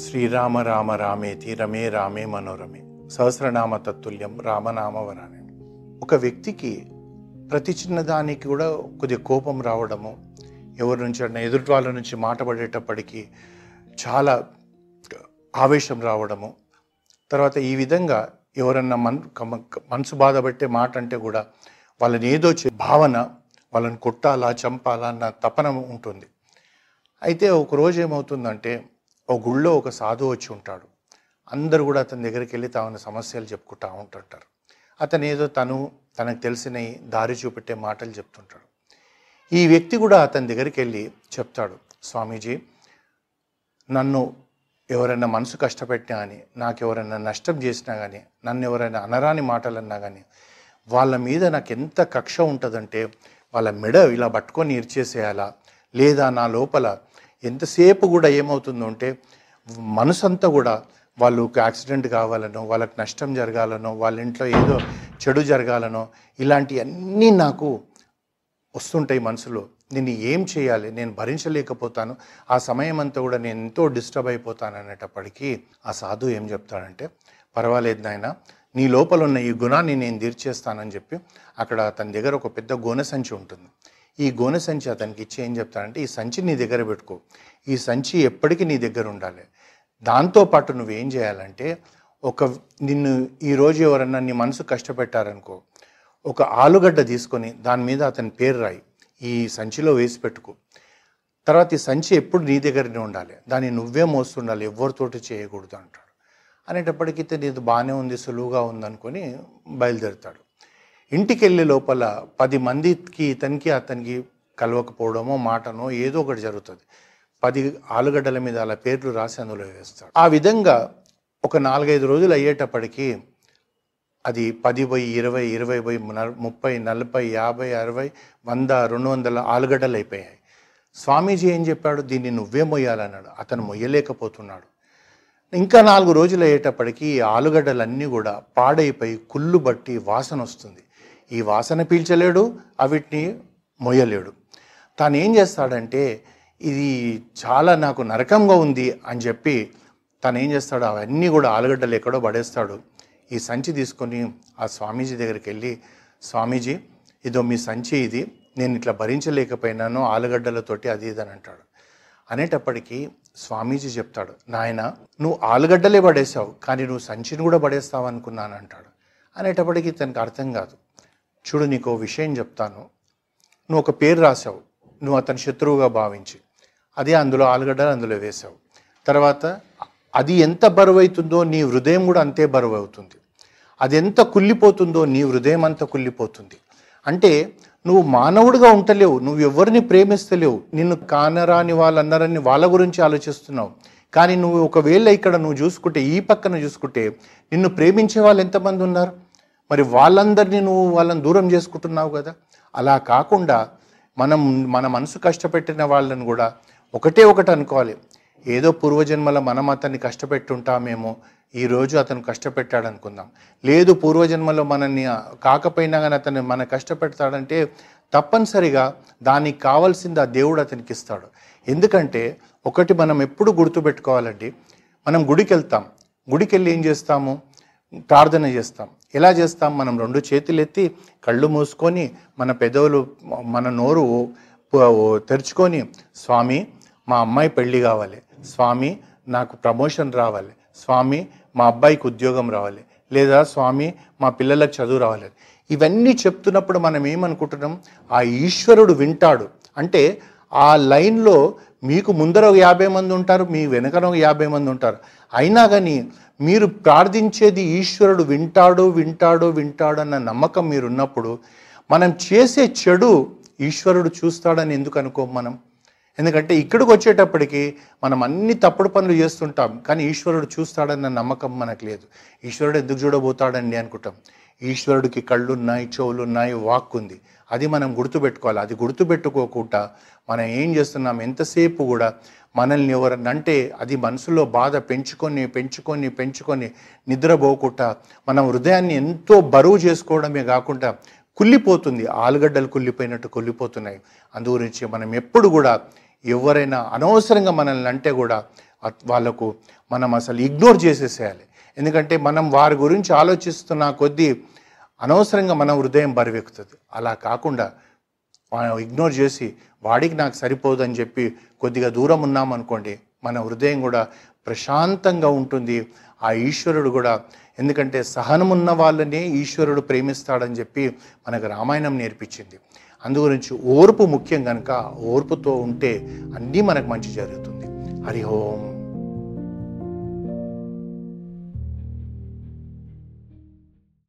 శ్రీరామ రామ రామేతి రమే రామే మనోరమే. సహస్రనామ తత్తుల్యం రామనామ వరానే. ఒక వ్యక్తికి ప్రతి చిన్నదానికి కూడా కొద్దిగా కోపం రావడము ఎవరి నుంచి అన్న ఎదుటి వాళ్ళ నుంచి మాట పడేటప్పటికి చాలా ఆవేశం రావడము. తర్వాత ఈ విధంగా ఎవరన్నా మన్ మనసు బాధపట్టే మాట అంటే కూడా వాళ్ళని ఏదో చే- భావన వాళ్ళని కొట్టాలా చంపాలా అన్న తపన ఉంటుంది. అయితే ఒక రోజు ఏమవుతుందంటే ఒక గుళ్ళో ఒక సాధువు వచ్చి ఉంటాడు. అందరూ కూడా అతని దగ్గరికి వెళ్ళి తమ సమస్యలు చెప్పుకుంటా ఉంటుంటారు. అతను ఏదో తను తనకు తెలిసిన దారి చూపెట్టే మాటలు చెప్తుంటాడు. ఈ వ్యక్తి కూడా అతని దగ్గరికి వెళ్ళి చెప్తాడు స్వామీజీ నన్ను ఎవరైనా మనసు కష్టపెట్టినా కానీ నాకు ఎవరైనా నష్టం చేసినా కానీ నన్ను ఎవరైనా అనరాని మాటలు అన్నా కానీ వాళ్ళ మీద నాకు ఎంత కక్ష ఉంటుందంటే వాళ్ళ మెడ ఇలా పట్టుకొని ఇరిచేసేయాలా లేదా నా లోపల ఎంతసేపు కూడా ఏమవుతుందో అంటే మనసంతా కూడా వాళ్ళకి యాక్సిడెంట్ కావాలనో వాళ్ళకి నష్టం జరగాలనో వాళ్ళ ఇంట్లో ఏదో చెడు జరగాలనో ఇలాంటివన్నీ నాకు వస్తుంటాయి మనసులో. నేను ఏం చేయాలి? నేను భరించలేకపోతాను. ఆ సమయం అంతా కూడా నేను ఎంతో డిస్టర్బ్ అయిపోతాను అనేటప్పటికీ ఆ సాధు ఏం చెప్తాడంటే పర్వాలేదు నాయన నీ లోపల ఉన్న ఈ గుణాన్ని నేను తీర్చేస్తానని చెప్పి అక్కడ తన దగ్గర ఒక పెద్ద గోనె సంచి ఉంటుంది. ఈ గోనె సంచి అతనికి ఇచ్చి ఏం చెప్తాడంటే ఈ సంచి నీ దగ్గర పెట్టుకో. ఈ సంచి ఎప్పటికీ నీ దగ్గర ఉండాలి. దాంతోపాటు నువ్వేం చేయాలంటే ఒక నిన్ను ఈరోజు ఎవరన్నా నీ మనసు కష్టపెట్టారనుకో ఒక ఆలుగడ్డ తీసుకొని దాని మీద అతని పేరు రాయి. ఈ సంచిలో వేసి పెట్టుకో. తర్వాత ఈ సంచి ఎప్పుడు నీ దగ్గరనే ఉండాలి. దాన్ని నువ్వే మోస్తుండాలి. ఎవరితోటి చేయకూడదు అంటాడు. అనేటప్పటికీ నీది బాగానే ఉంది సులువుగా ఉందనుకొని బయలుదేరుతాడు. ఇంటికి వెళ్ళే లోపల పది మందికి ఇతనికి అతనికి కలవకపోవడమో మాటనో ఏదో ఒకటి జరుగుతుంది. పది ఆలుగడ్డల మీద అలా పేర్లు రాసి అందులో వేస్తాడు. ఆ విధంగా ఒక నాలుగైదు రోజులు అయ్యేటప్పటికీ అది పది బై ఇరవై ఇరవై బై ముప్పై నలభై యాభై అరవై వంద రెండు వందల ఆలుగడ్డలు అయిపోయాయి. స్వామీజీ ఏం చెప్పాడు? దీన్ని నువ్వే మొయ్యాలన్నాడు. అతను మొయ్యలేకపోతున్నాడు. ఇంకా నాలుగు రోజులు అయ్యేటప్పటికీ ఆలుగడ్డలన్నీ కూడా పాడైపోయి కుళ్ళు బట్టి వాసన వస్తుంది ఈ వాసన పీల్చలేడు అవిటిని మొయ్యలేడు. తాను ఏం చేస్తాడంటే ఇది చాలా నాకు నరకంగా ఉంది అని చెప్పి తను ఏం చేస్తాడు అవన్నీ కూడా ఆలుగడ్డలు ఎక్కడో పడేస్తాడు. ఈ సంచి తీసుకొని ఆ స్వామీజీ దగ్గరికి వెళ్ళి స్వామీజీ ఇదో మీ సంచి ఇది నేను ఇట్లా భరించలేకపోయినాను ఆలుగడ్డలతోటి అది ఇది అని అంటాడు. అనేటప్పటికీ స్వామీజీ చెప్తాడు నాయన నువ్వు ఆలుగడ్డలే పడేసావు కానీ నువ్వు సంచిని కూడా పడేస్తావు అనుకున్నాను అంటాడు. అనేటప్పటికీ తనకు అర్థం కాదు. చూడు నీకు విషయం చెప్తాను. నువ్వు ఒక పేరు రాసావు నువ్వు అతని శత్రువుగా భావించి అదే అందులో ఆలుగడ్డలు అందులో వేసావు తర్వాత అది ఎంత బరువు అవుతుందో నీ హృదయం కూడా అంతే బరువు అవుతుంది అది ఎంత కుళ్ళిపోతుందో నీ హృదయం అంత కుళ్ళిపోతుంది. అంటే నువ్వు మానవుడిగా ఉంటలేవు నువ్వు ఎవరిని ప్రేమిస్తలేవు. నిన్ను కానరాని వాళ్ళు అన్నారని వాళ్ళ గురించి ఆలోచిస్తున్నావు. కానీ నువ్వు ఒకవేళ ఇక్కడ నువ్వు చూసుకుంటే ఈ పక్కన చూసుకుంటే నిన్ను ప్రేమించే వాళ్ళు ఎంతమంది ఉన్నారు? మరి వాళ్ళందరినీ నువ్వు వాళ్ళని దూరం చేసుకుంటున్నావు కదా? అలా కాకుండా మనం మన మనసు కష్టపెట్టిన వాళ్ళని కూడా ఒకటే ఒకటి అనుకోవాలి. ఏదో పూర్వజన్మల మనం అతన్ని కష్టపెట్టుంటామేమో ఈరోజు అతను కష్టపెట్టాడు అనుకుందాం లేదు పూర్వజన్మలో మనల్ని కాకపోయినా కానీ అతను మన కష్టపెడతాడంటే తప్పనిసరిగా దానికి కావాల్సింది ఆ దేవుడు అతనికి ఇస్తాడు. ఎందుకంటే ఒకటి మనం ఎప్పుడు గుర్తుపెట్టుకోవాలండి మనం గుడికి వెళ్తాం గుడికి వెళ్ళి ఏం చేస్తాము? ప్రార్థన చేస్తాం. ఎలా చేస్తాం? మనం రెండు చేతులు ఎత్తి కళ్ళు మూసుకొని మన పెదవులు మన నోరు తెరుచుకొని స్వామి మా అమ్మాయి పెళ్ళి కావాలి. స్వామి నాకు ప్రమోషన్ రావాలి. స్వామి మా అబ్బాయికి ఉద్యోగం రావాలి. లేదా స్వామి మా పిల్లలకు చదువు రావాలి. ఇవన్నీ చెప్తున్నప్పుడు మనం ఏమనుకుంటున్నాం? ఆ ఈశ్వరుడు వింటాడు. అంటే ఆ లైన్లో మీకు ముందర ఒక యాభై మంది ఉంటారు మీ వెనకన ఒక యాభై మంది ఉంటారు. అయినా కానీ మీరు ప్రార్థించేది ఈశ్వరుడు వింటాడు వింటాడు వింటాడు అన్న నమ్మకం మీరున్నప్పుడు మనం చేసే చెడు ఈశ్వరుడు చూస్తాడని ఎందుకు అనుకోం మనం? ఎందుకంటే ఇక్కడికి వచ్చేటప్పటికి మనం అన్ని తప్పుడు పనులు చేస్తుంటాం కానీ ఈశ్వరుడు చూస్తాడన్న నమ్మకం మనకు లేదు. ఈశ్వరుడు ఎందుకు చూడబోతాడండి అనుకుంటాం. ఈశ్వరుడికి కళ్ళు ఉన్నాయి చెవులు ఉన్నాయి వాక్ ఉంది అది మనం గుర్తుపెట్టుకోవాలి. అది గుర్తుపెట్టుకోకుండా మనం ఏం చేస్తున్నాం? ఎంతసేపు కూడా మనల్ని ఎవరన్నా అంటే అది మనసులో బాధ పెంచుకొని పెంచుకొని పెంచుకొని నిద్రపోకుండా మనం హృదయాన్ని ఎంతో బరువు చేసుకోవడమే కాకుండా కుళ్ళిపోతుంది. ఆలుగడ్డలు కుళ్ళిపోయినట్టు కుళ్ళిపోతున్నాయి. అందు గురించి మనం ఎప్పుడు కూడా ఎవరైనా అనవసరంగా మనల్ని అంటే కూడా వాళ్ళకు మనం అసలు ఇగ్నోర్ చేసేసేయాలి. ఎందుకంటే మనం వారి గురించి ఆలోచిస్తున్న కొద్దీ అనవసరంగా మన హృదయం బరివెక్కుతుంది. అలా కాకుండా ఇగ్నోర్ చేసి వాడికి నాకు సరిపోదని చెప్పి కొద్దిగా దూరం ఉన్నామనుకోండి మన హృదయం కూడా ప్రశాంతంగా ఉంటుంది. ఆ ఈశ్వరుడు కూడా ఎందుకంటే సహనమున్న వాళ్ళనే ఈశ్వరుడు ప్రేమిస్తాడని చెప్పి మనకు రామాయణం నేర్పించింది. అందుగురించి ఓర్పు ముఖ్యం కనుక ఓర్పుతో ఉంటే అన్నీ మనకు మంచి జరుగుతుంది. హరి ఓం.